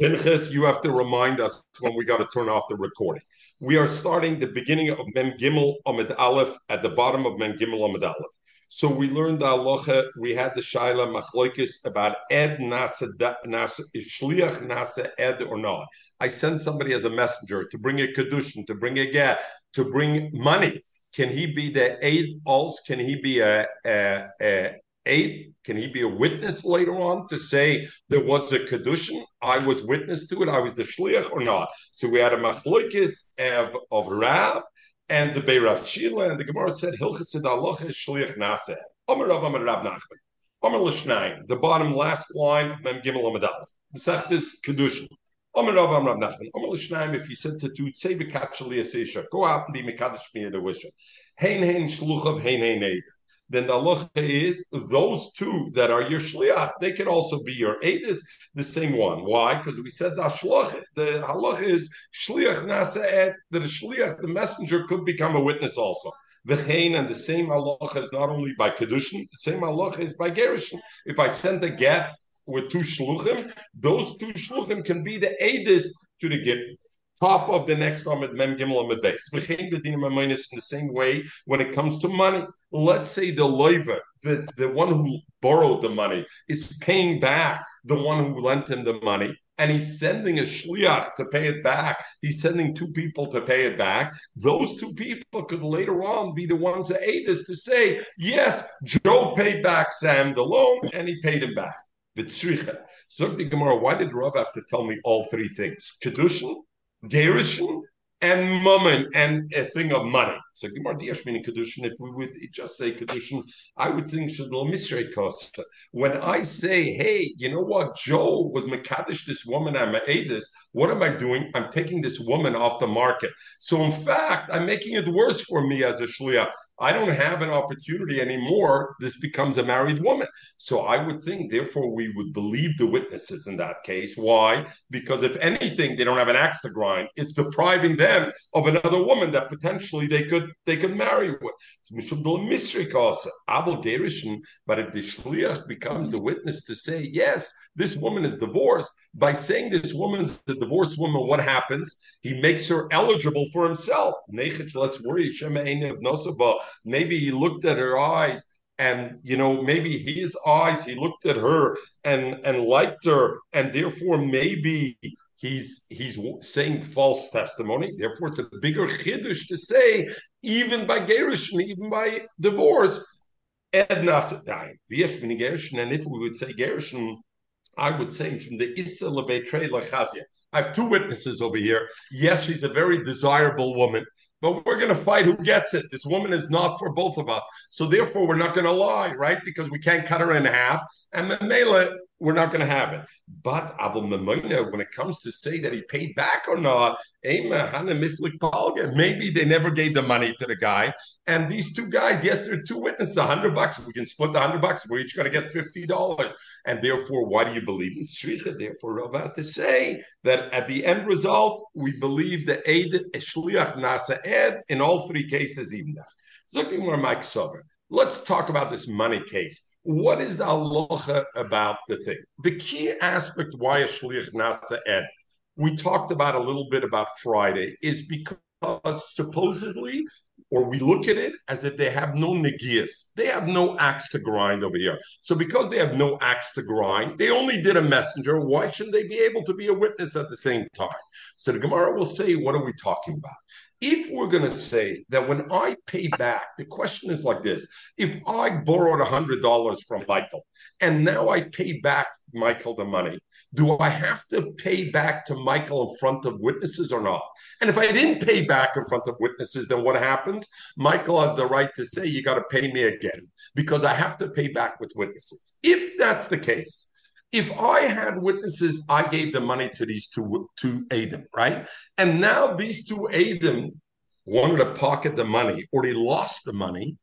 Pinchas, you have to remind us when we got to turn off the recording. We are starting the beginning of Mem Gimel Amid Aleph at the bottom of Mem Gimel Amid Aleph. So we learned the halacha. We had the shaila machloikis about ed nasa nasa shliach nasa ed or not. I send somebody as a messenger to bring a kedushin, to bring a get, to bring money. Can he be the aid? Also, can he be a, a, a aid? Can he be a witness later on to say there was a kedushin? I was witness to it. I was the shliach or not. So we had a machloikis of, of Rab and the Beirav Shila, and the Gemara said Hilchas Allah shliach naseh. Omer Rav Omer Rab Nachman. Omer L'Shnayim. The bottom last line Mem Gimel Amadalef. Mesechtes kedushin. Omer Rav Omer Rab Nachman. Omer L'Shnayim. If you said to do say bekat shliach go out and be mekadosh me the wisha. Hein hein shluchav hein hein eider then the halacha is those two that are your shliach, they can also be your edis, the same one. Why? Because we said the halacha, the halacha is shliach nasa that the shliach, the messenger, could become a witness also. The hain and the same halacha is not only by kedushin, the same halacha is by gerushin. If I send a get with two shluchim, those two shluchim can be the edis to the get top of the next Amid Mem Gimel Amid base. In the same way, when it comes to money, let's say the loiver, the, the one who borrowed the money, is paying back the one who lent him the money, and he's sending a shliach to pay it back. He's sending two people to pay it back. Those two people could later on be the ones that aid us to say, yes, Joe paid back Sam the loan, and he paid him back. Vitzricha. So the Gemara, why did Rav have to tell me all three things? Kedushin, Gerushin and Mammon and a thing of money. So Kedushin, if we would just say Kedushin, I would think should misrei cost. When I say, hey, you know what, Joe was Makadish, this woman, I'm this, what am I doing? I'm taking this woman off the market. So in fact, I'm making it worse for me as a Shliach. I don't have an opportunity anymore. This becomes a married woman. So I would think, therefore, we would believe the witnesses in that case. Why? Because if anything, they don't have an axe to grind. It's depriving them of another woman that potentially they could they could marry with. But if the shliach becomes the witness to say, yes, this woman is divorced, by saying this woman's the divorced woman, what happens? He makes her eligible for himself. Let's worry. Maybe he looked at her eyes and you know maybe his eyes he looked at her and and liked her and therefore maybe he's he's saying false testimony. Therefore, it's a bigger chiddush to say even by gerushin, even by divorce. And if we would say gerushin, I would say from the issa lebetrei lachazia. I have two witnesses over here. Yes, she's a very desirable woman, but we're going to fight who gets it. This woman is not for both of us. So therefore, we're not going to lie, right? Because we can't cut her in half. And Memela, we're not going to have it. But Abu Mamoina, when it comes to say that he paid back or not, maybe they never gave the money to the guy. And these two guys, yes, they're two witnesses, a hundred bucks. We can split the hundred bucks. We're each going to get fifty dollars. And therefore, why do you believe in Shricha? Therefore, about to say that at the end result, we believe the Eid Shliach Nasa Ed in all three cases, even that. Let's talk about this money case. What is the halacha about the thing? The key aspect why a shliach nasa ed, we talked about a little bit about Friday, is because supposedly, or we look at it as if they have no negias. They have no axe to grind over here. So because they have no axe to grind, they only did a messenger. Why shouldn't they be able to be a witness at the same time? So the Gemara will say, what are we talking about? If we're going to say that when I pay back, the question is like this if I borrowed $100 from Michael and now I pay back Michael the money, do I have to pay back to Michael in front of witnesses or not? And if I didn't pay back in front of witnesses, then what happens? Michael has the right to say, you got to pay me again because I have to pay back with witnesses. If that's the case, if I had witnesses, I gave the money to these two two Adam, right? And now these two Adam wanted to pocket the money or they lost the money.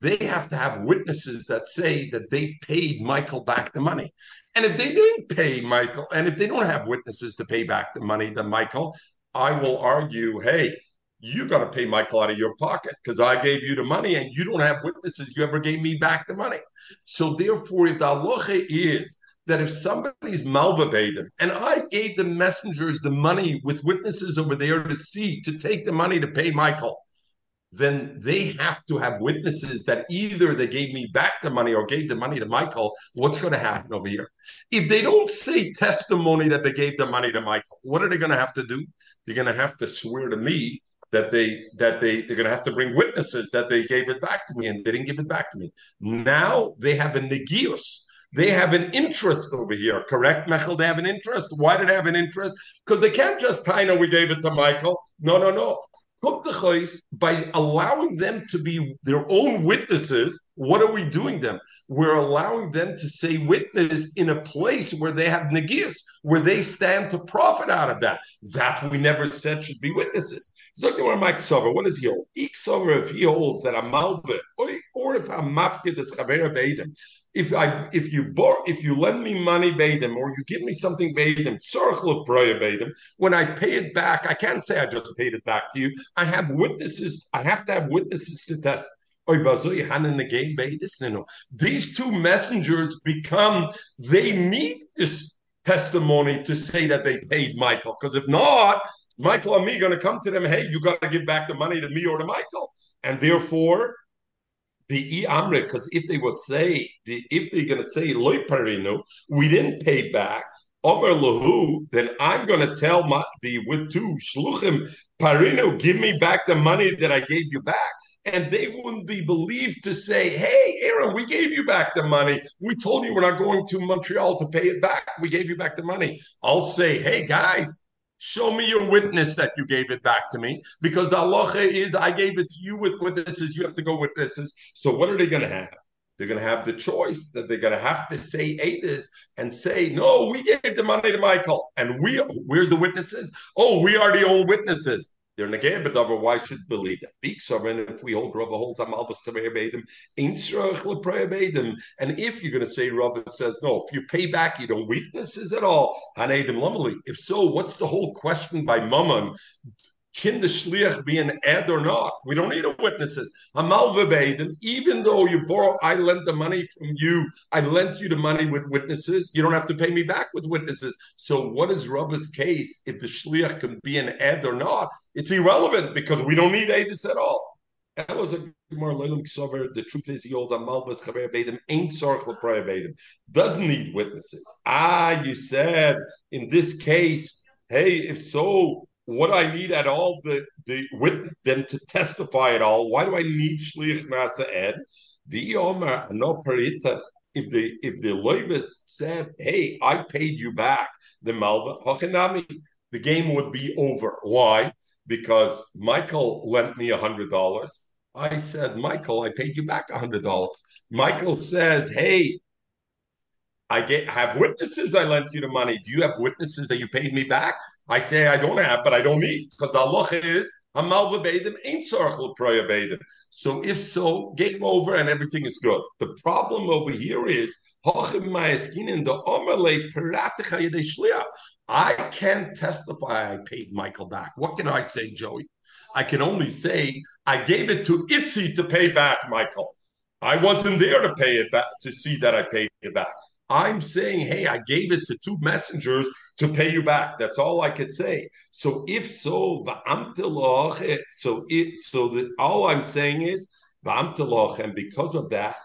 They have to have witnesses that say that they paid Michael back the money. And if they didn't pay Michael, and if they don't have witnesses to pay back the money to Michael, I will argue, hey, you got to pay Michael out of your pocket because I gave you the money and you don't have witnesses you ever gave me back the money. So therefore, if the halacha is that if somebody's malva them and I gave the messengers the money with witnesses over there to see to take the money to pay Michael, then they have to have witnesses that either they gave me back the money or gave the money to Michael. What's going to happen over here? If they don't say testimony that they gave the money to Michael, what are they going to have to do? They're going to have to swear to me that they that they they're going to have to bring witnesses that they gave it back to me and they didn't give it back to me. Now they have a negius. They have an interest over here, correct, Mechel? They have an interest. Why did they have an interest? Because they can't just of we gave it to Michael. No, no, no by allowing them to be their own witnesses, what are we doing them? We're allowing them to say witness in a place where they have negias, where they stand to profit out of that. That we never said should be witnesses. At Mike Sover, what does he hold? Each Sover, if he holds that a malve, or if a mafkid is chaver if I if you bor, if you lend me money them or you give me something them them when I pay it back, I can't say I just paid it back to you. I have witnesses. I have to have witnesses to test. These two messengers become they need this testimony to say that they paid Michael. Because if not, Michael and me going to come to them, hey, you got to give back the money to me or to Michael. And therefore, the e amre because if they will say, if they're going to say loy parinu, we didn't pay back. Omer lahu, then I'm going to tell my the with two shluchim parinu, give me back the money that I gave you back. And they wouldn't be believed to say, Hey, Aaron, we gave you back the money. We told you we're not going to Montreal to pay it back. We gave you back the money. I'll say, Hey, guys, Show me your witness that you gave it back to me, because the halacha is I gave it to you with witnesses. You have to go witnesses. So what are they going to have? They're going to have the choice that they're going to have to say Adis and say, no, we gave the money to Michael, and we where's the witnesses? Oh, we are the only witnesses. They're negated, but why should believe that? Big sovereign, if we hold Rava holds Amalbas to Bedim, Bedim. And if you're going to say Rava says, no, if you pay back, you don't weaknesses at all. Hanedim Lamali. If so, what's the whole question by Mammon? Can the shliach be an ed or not? We don't need a witnesses. Hamal v'beidin, even though you borrow, I lent the money from you. I lent you the money with witnesses. You don't have to pay me back with witnesses. So what is Rava's case if the shliach can be an ed or not? It's irrelevant because we don't need edis at all. The truth is, he holds a malvas chaver bedim ain't sorch bedim doesn't need witnesses. Ah, you said in this case, hey, if so, what do I need at all the the with them to testify at all? Why do I need shliach nasa ed? If the if the loivis said, "Hey, I paid you back," the malva hachinami, the game would be over. Why? Because Michael lent me a hundred dollars. I said, Michael, I paid you back a hundred dollars. Michael says, "Hey, I get have witnesses. I lent you the money. Do you have witnesses that you paid me back?" I say I don't have, but I don't need because the Allah is Hamal v'beidim ain't proya beidim. So if so, game over and everything is good. The problem over here is I can't testify I paid Michael back. What can I say, Joey? I can only say I gave it to Itzi to pay back Michael. I wasn't there to pay it back to see that I paid it back. I'm saying, hey, I gave it to two messengers to pay you back. That's all I could say. So if so, so it so that all I'm saying is and because of that,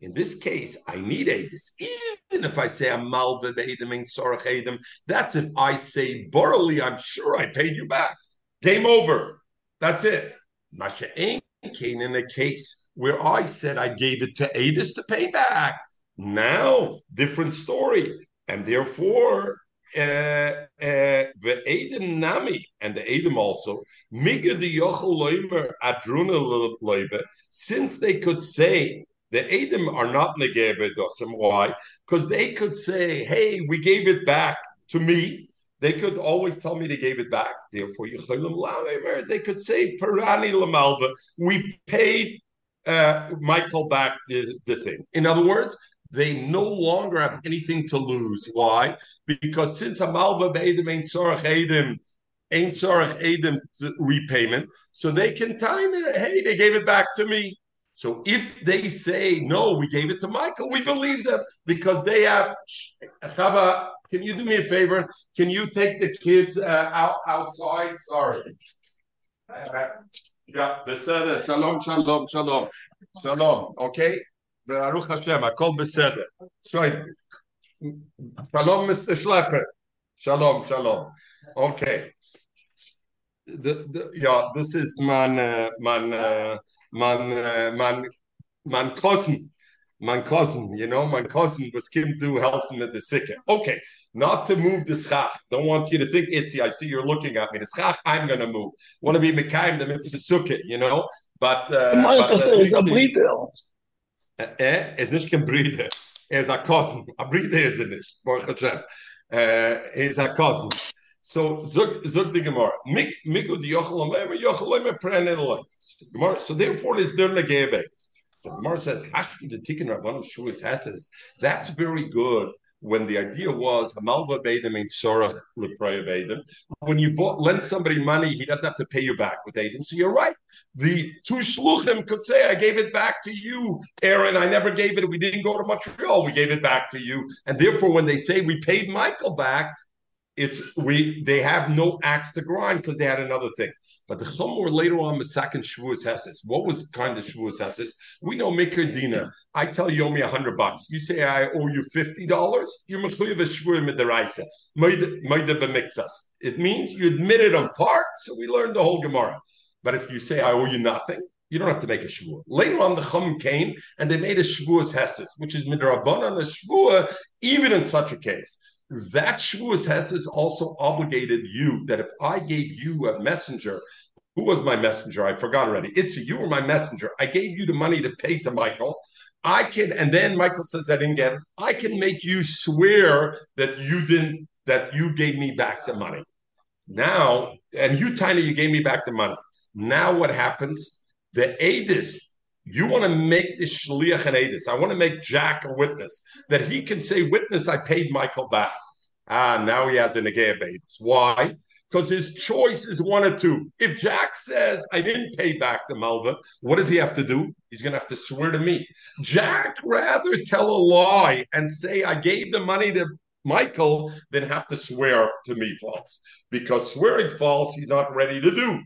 In this case, I need Adis. Even if I say I'm Malva Edim and Sorach Edim, that's if I say borrowly, I'm sure I paid you back. Game over. That's it. Masha ain't came in a case where I said I gave it to Adis to pay back. Now, different story. And therefore, uh, uh, the Edom Nami and the Edom also, Yochel Adruna since they could say the Edom are not Negebe Dosim. Why? Because they could say, hey, we gave it back to me. They could always tell me they gave it back. Therefore, they could say, Parani Lamalva, we paid uh, Michael back the, the thing. In other words, they no longer have anything to lose. Why? Because since Amalva Be'edim ain't Tzorach Edim, ain't Tzorach Edim repayment, so they can time it. Hey, they gave it back to me. So if they say no, we gave it to Michael, we believe them because they have. Chava, can you do me a favor? Can you take the kids uh, out outside? Sorry. Uh, yeah, beseder. Shalom, shalom, shalom, shalom. Okay. Baruch Hashem, Akol beseder. Shalom, Mr. Schlepper. Shalom, shalom. Okay. The, the, yeah, this is man, uh, man, uh, man, uh, man, man cousin, man cousin. You know, my cousin was Kim to help him at the sick. Okay, not to move the schach. Don't want you to think Itzy. I see you're looking at me. The schach, I'm going to move. Want to be mekayim the mitzvah sukkah, you know. But, uh, but is a breeder. Eh, is nicht kein Brüder. Er ist ein Cousin. Ein Brüder ist er nicht. Baruch Hashem. Er ist ein Cousin. So zog zog the Gemara. Mik miku di yochel omer yochel omer prenel Gemara. So therefore, it's der negebes. So Gemara says hashki the tikkun rabbanim shuas hases. That's very good. When the idea was. When you bought, lend somebody money, he doesn't have to pay you back with Adim. So you're right. The two shluchim could say, I gave it back to you, Aaron. I never gave it. We didn't go to Montreal. We gave it back to you. And therefore, when they say we paid Michael back, it's we they have no axe to grind because they had another thing. But the Chumor later on the second Shavuos Hesses. What was kind of Shavuos Hesses? We know Maker Dina. I tell you, owe me a hundred bucks. You say I owe you fifty dollars. You're Mechuyev Shavuos Midaraisa. B'mikzas. It means you admit it on part. So we learned the whole Gemara. But if you say I owe you nothing, you don't have to make a shvua. Later on, the Chum came and they made a shvuas hesses, which is midrabban on a shvua, even in such a case that Shavuos Hesses also obligated you that if I gave you a messenger, who was my messenger? I forgot already. It's you were my messenger. I gave you the money to pay to Michael. I can, and then Michael says I didn't get it. I can make you swear that you didn't, that you gave me back the money. Now, and you, Tiny, you gave me back the money. Now what happens? The Adis, you want to make the shliach an. I want to make Jack a witness that he can say, "Witness, I paid Michael back." Ah, now he has a negay edis. Why? Because his choice is one or two. If Jack says, "I didn't pay back the Malva," what does he have to do? He's going to have to swear to me. Jack rather tell a lie and say, "I gave the money to." Michael than have to swear to me false because swearing false he's not ready to do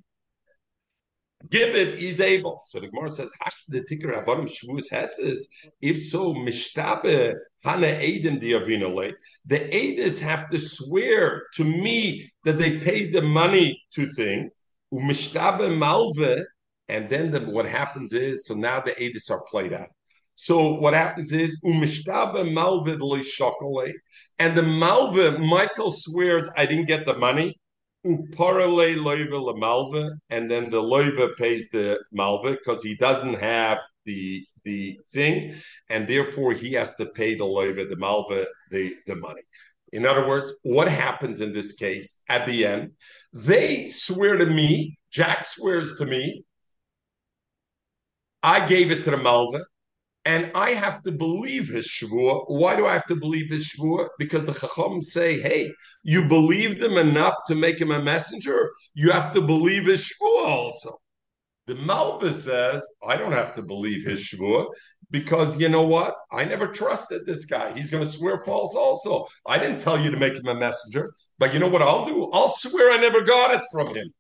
give it, he's able. So the Gemara says, the ticker abonim shvus hesses. If so, mishtabe hana edim diavinole. The edis have to swear to me that they paid the money to thing. Umishtabe malve. And then the, what happens is, so now the edis are played out. So what happens is umishtabe malve shokole, and the malve Michael swears I didn't get the money uparale and then the loiva pays the malva because he doesn't have the the thing, and therefore he has to pay the loiva, the malva, the the money. In other words, what happens in this case at the end? They swear to me, Jack swears to me, I gave it to the malva, and I have to believe his shvua. Why do I have to believe his shvua? Because the chacham say, "Hey, you believed him enough to make him a messenger. You have to believe his shvua also." The Malva says, "I don't have to believe his shvua because you know what? I never trusted this guy. He's going to swear false also. I didn't tell you to make him a messenger, but you know what I'll do? I'll swear I never got it from him."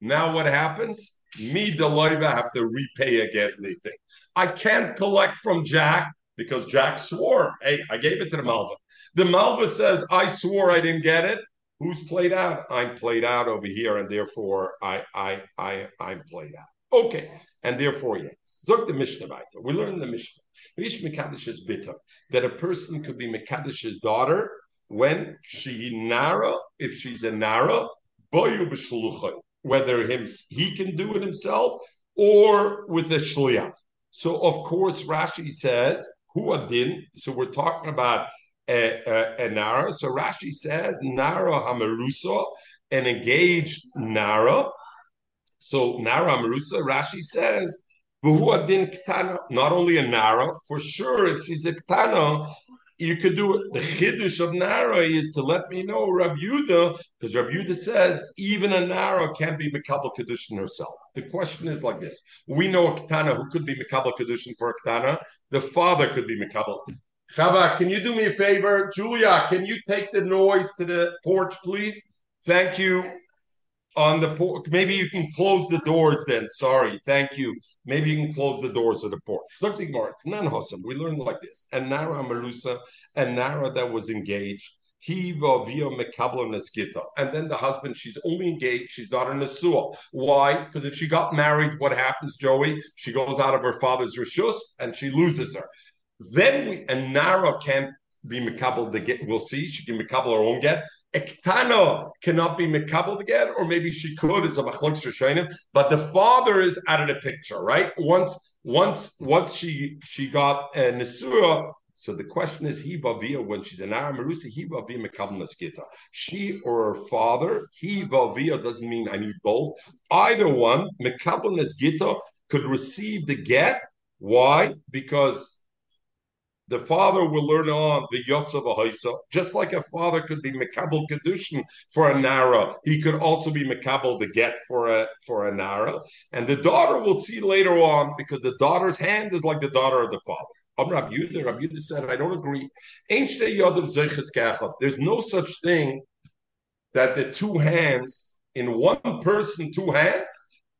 Now what happens? Me, the loiva, have to repay again anything. I can't collect from Jack because Jack swore. Hey, I gave it to the Malva. The Malva says, I swore I didn't get it. Who's played out? I'm played out over here, and therefore I I I I'm played out. Okay, and therefore yes. Zog the Mishnah. We learn the Mishnah. Ish is bitter that a person could be Mekadish's daughter when she nara, if she's a nara, boyu b'shluchay whether him he can do it himself or with the shliach. So of course Rashi says who adin. So we're talking about a, a, a nara. So Rashi says nara hamarusa, an engaged nara. So nara hamarusa. Rashi says ktana. Not only a nara, for sure if she's a ktana, you could do it. The chiddush of Nara is to let me know Rab Yuda, because Rab Yuda says even a Nara can't be Mekabel Kedushin herself. The question is like this: We know a Ketana who could be Mekabel Kedushin for a Ketana. The father could be Mekabel. Chava, can you do me a favor? Julia, can you take the noise to the porch, please? Thank you on the porch. Maybe you can close the doors then. Sorry. Thank you. Maybe you can close the doors of the porch. Look, Nan Hossam. We learned like this. And Nara Marusa, and Nara that was engaged. He via mekabla neskita. And then the husband, she's only engaged, she's not a suah. Why? Because if she got married, what happens, Joey? She goes out of her father's rishus and she loses her. Then we and Nara can't be mekabel the get. We'll see. She can mekabel her own get. Ektana cannot be mekabel the get, or maybe she could as a machlokes machlok But the father is out of the picture, right? Once, once, once she she got a nesura. So the question is, he via when she's an Aram Marusi, he via mekabel naskita. She or her father, he via doesn't mean I need both. Either one, mekabel nasgita could receive the get. Why? Because the father will learn on the Yotzav Ahaisa, just like a father could be Mekabel Kedushin for a Nara, he could also be Mekabel the get for a for a Nara. And the daughter will see later on, because the daughter's hand is like the daughter of the father. Rabbi Yehuda, Rabbi Yehuda said, I don't agree. There's no such thing that the two hands, in one person, two hands,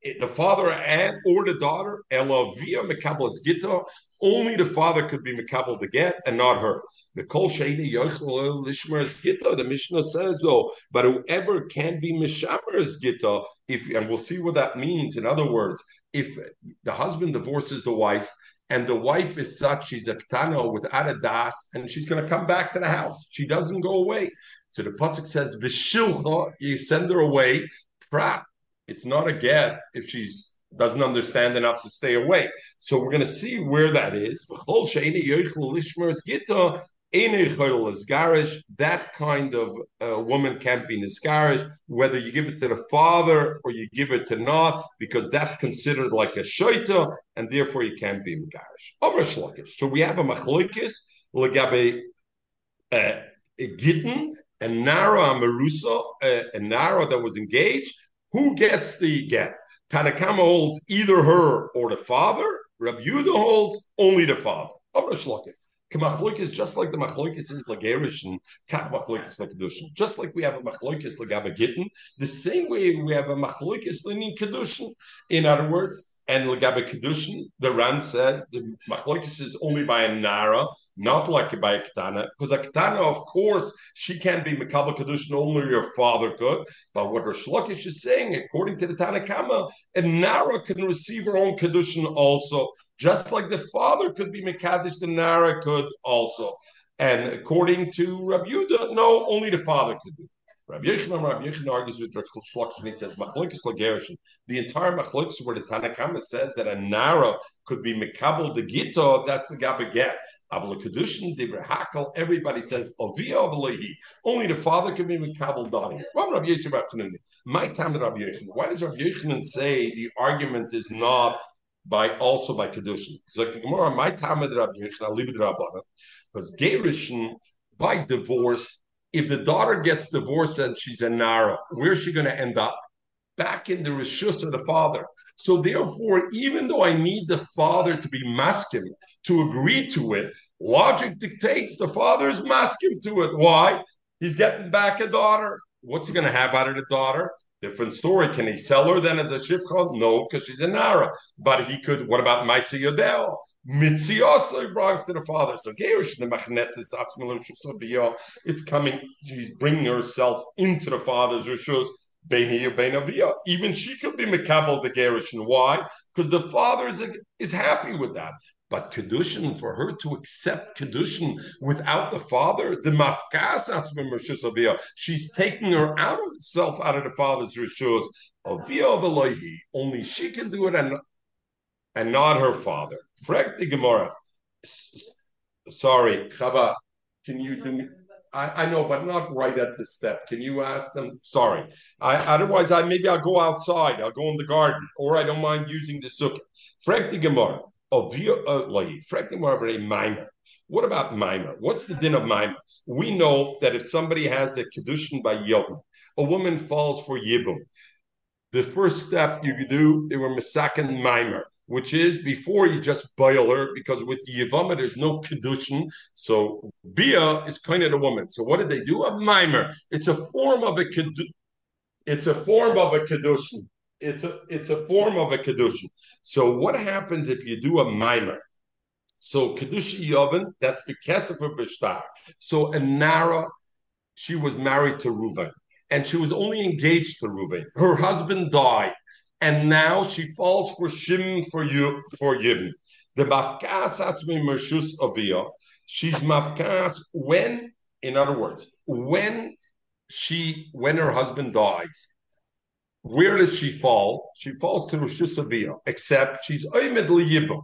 the father and or the daughter, Elavia Mekabel Gita, only the father could be Mekabel the get and not her. The Kol Sheini Yochel Lishmer Gita, the Mishnah says though, but whoever can be Mishamer Gita, if and we'll see what that means. In other words, if the husband divorces the wife, and the wife is such, she's a ktano without a das, and she's going to come back to the house. She doesn't go away. So the pasuk says, "V'shilcha," you send her away. Prat, it's not a get if she's doesn't understand enough to stay away. So we're going to see where that is. That kind of uh, woman can't be nisgarish, whether you give it to the father or you give it to not, because that's considered like a shoita, and therefore you can't be migarish. So we have a machloikis legabe uh, gittin and nara marusa, uh, a nara that was engaged, who gets the get? Tanakama holds either her or the father. Rabbi Yudah holds only the father. Kamachloik is just like the machloikis is lagerish and tak machloikis lekadushin. Just like we have a machloikis lagaba gittin, the same way we have a machloikis lenin kedushin. In other words, and Lagabe Kedushin, the Ran says the Machlokes is only by a Nara, not like by a Ketana, because a Ketana, of course, she can't be Makabal Kedushin, only your father could. But what Reish Lakish is saying, according to the Tanakama, a Nara can receive her own Kedushin also, just like the father could be Mekadesh, the Nara could also. And according to Rabbi Yudah, no, only the father could do. Rabbi Yechon, Rabbi Yechon argues with Rabbi and he says, Machlokes Lagerishin. The entire Machlokes where the Tanakama says that a Nara could be Mekabel de Gito, that's the Gabaget. Aval Kedushin, Dibra Hakel, everybody says, Ovia Avalehi. Only the father can be Mekabel Dani. Rabbi Yechon, my time Rabbi Yechon. Why does Rabbi Yechon say the argument is not by also by Kedushin? It's like the Gemara, my time Rabbi Yechon, I'll leave it Rabbanah. Because Gerishin, by divorce, if the daughter gets divorced and she's a Nara, where's she going to end up? Back in the Rishus of the father. So therefore, even though I need the father to be masculine to agree to it, logic dictates the father is masculine to it. Why? He's getting back a daughter. What's he going to have out of the daughter? Different story. Can he sell her then as a shifcha? No, because she's a nara. But he could. What about Maisa Yodel? Mitziasa belongs to the father. So Gerush the Machnesis Atzmalushusavia. It's coming. She's bringing herself into the father's rishus. Even she could be Mekabel the Gerushin. Why? Because the father is, is happy with that. But Kedushin, for her to accept Kedushin without the father, the Mafkas she's taking her out of herself, out of the father's Rishus. Only she can do it and and not her father. Frek the Gemara. Sorry, Chava, can you do me? I, I know, but not right at the step. Can you ask them? Sorry. I, otherwise, I maybe I'll go outside. I'll go in the garden, or I don't mind using the sukkah. Frek the Gemara. Uh, What about mimer? What's the din of mimer? We know that if somebody has a kedushin by yom, a woman falls for yibum. The first step you could do, they were misakin mimer which is before you just boil her, because with the Yavama there's no kedushin. So Bia is kind of the woman. So what did they do? A mimer. It's a form of a Kedushin. it's a form of a kedushin. It's a it's a form of a kedushin. So what happens if you do a mimer? So kedushi yoven, that's the kesef b'shtar. So a nara, she was married to Ruven, and she was only engaged to Ruven. Her husband died and now she falls for shim for you for yibn. The mafkas asmi mershus avia. She's mafkas when, in other words, when she when her husband dies. Where does she fall? She falls to Roshus Avia, except she's Oymed Yibam.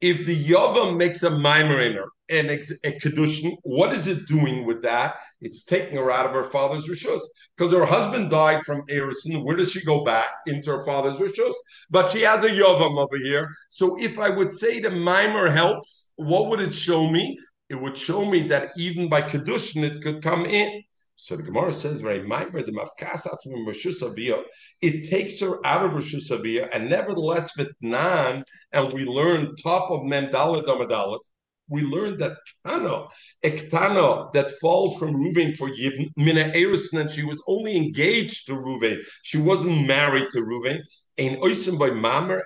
If the Yavam makes a mimer in her and a, kedushin, what is it doing with that? It's taking her out of her father's rishus because her husband died from Erison. Where does she go back into her father's rishus? But she has a Yavam over here. So if I would say the mimer helps, what would it show me? It would show me that even by kedushin it could come in. So the Gemara says, "Very mimer the mafkasat from Rishus It takes her out of Rishus and nevertheless vitnan, and we learn top of Mendala Damadalat. We learn that Tano, Ektano, that falls from Ruvain for Mina Erison, and she was only engaged to Ruvain. She wasn't married to by mamer.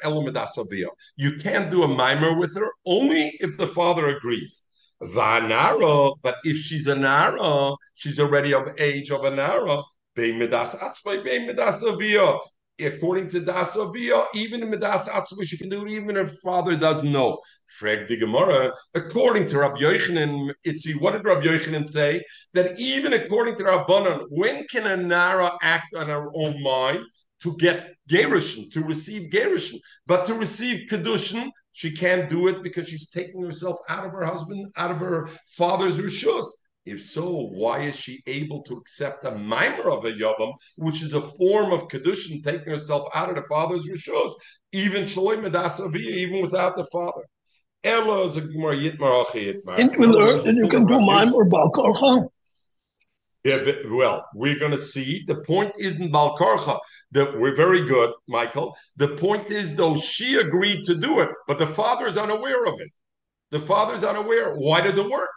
You can't do a mimer with her only if the father agrees. Vanara, but if she's a nara, she's already of age of a nara. Midas Midas Avia. According to Dasavia, even in Midas Atzma, she can do it even if her father doesn't know. Freg the Gemara, according to Rabbi Yochanan, Itzi, what did Rabbi Yochanan say? That even according to Rabbanan, when can a Nara act on her own mind? to get Gerushin, to receive Gerushin, but to receive Kedushin, she can't do it because she's taking herself out of her husband, out of her father's Rishus. If so, why is she able to accept a mimer of a Yavam, which is a form of Kedushin, taking herself out of the father's Rishus, even Shaloi Medasavia, even without the father? Ella is a Gemara Yitmar. And you can do mimer Balkorcha. Yeah, well, we're going to see. The point isn't Balkarcha. That we're very good, Michael. The point is, though, she agreed to do it, but the father is unaware of it. The father is unaware. Why does it work?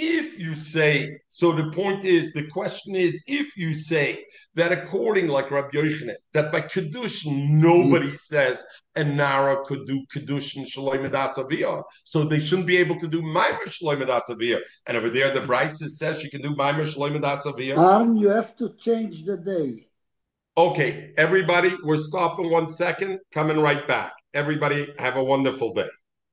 If you say, so the point is, the question is, if you say that according, like Rabbi Yochanan, that by Kedushin, nobody mm. says a Nara could do Shalom Asaviyah, so they shouldn't be able to do Maimer Shalom Asaviyah. And over there, the Braisa says she can do Maimer Shalom Asaviyah. Um, you have to change the day. Okay, everybody, we're stopping one second, coming right back. Everybody, have a wonderful day.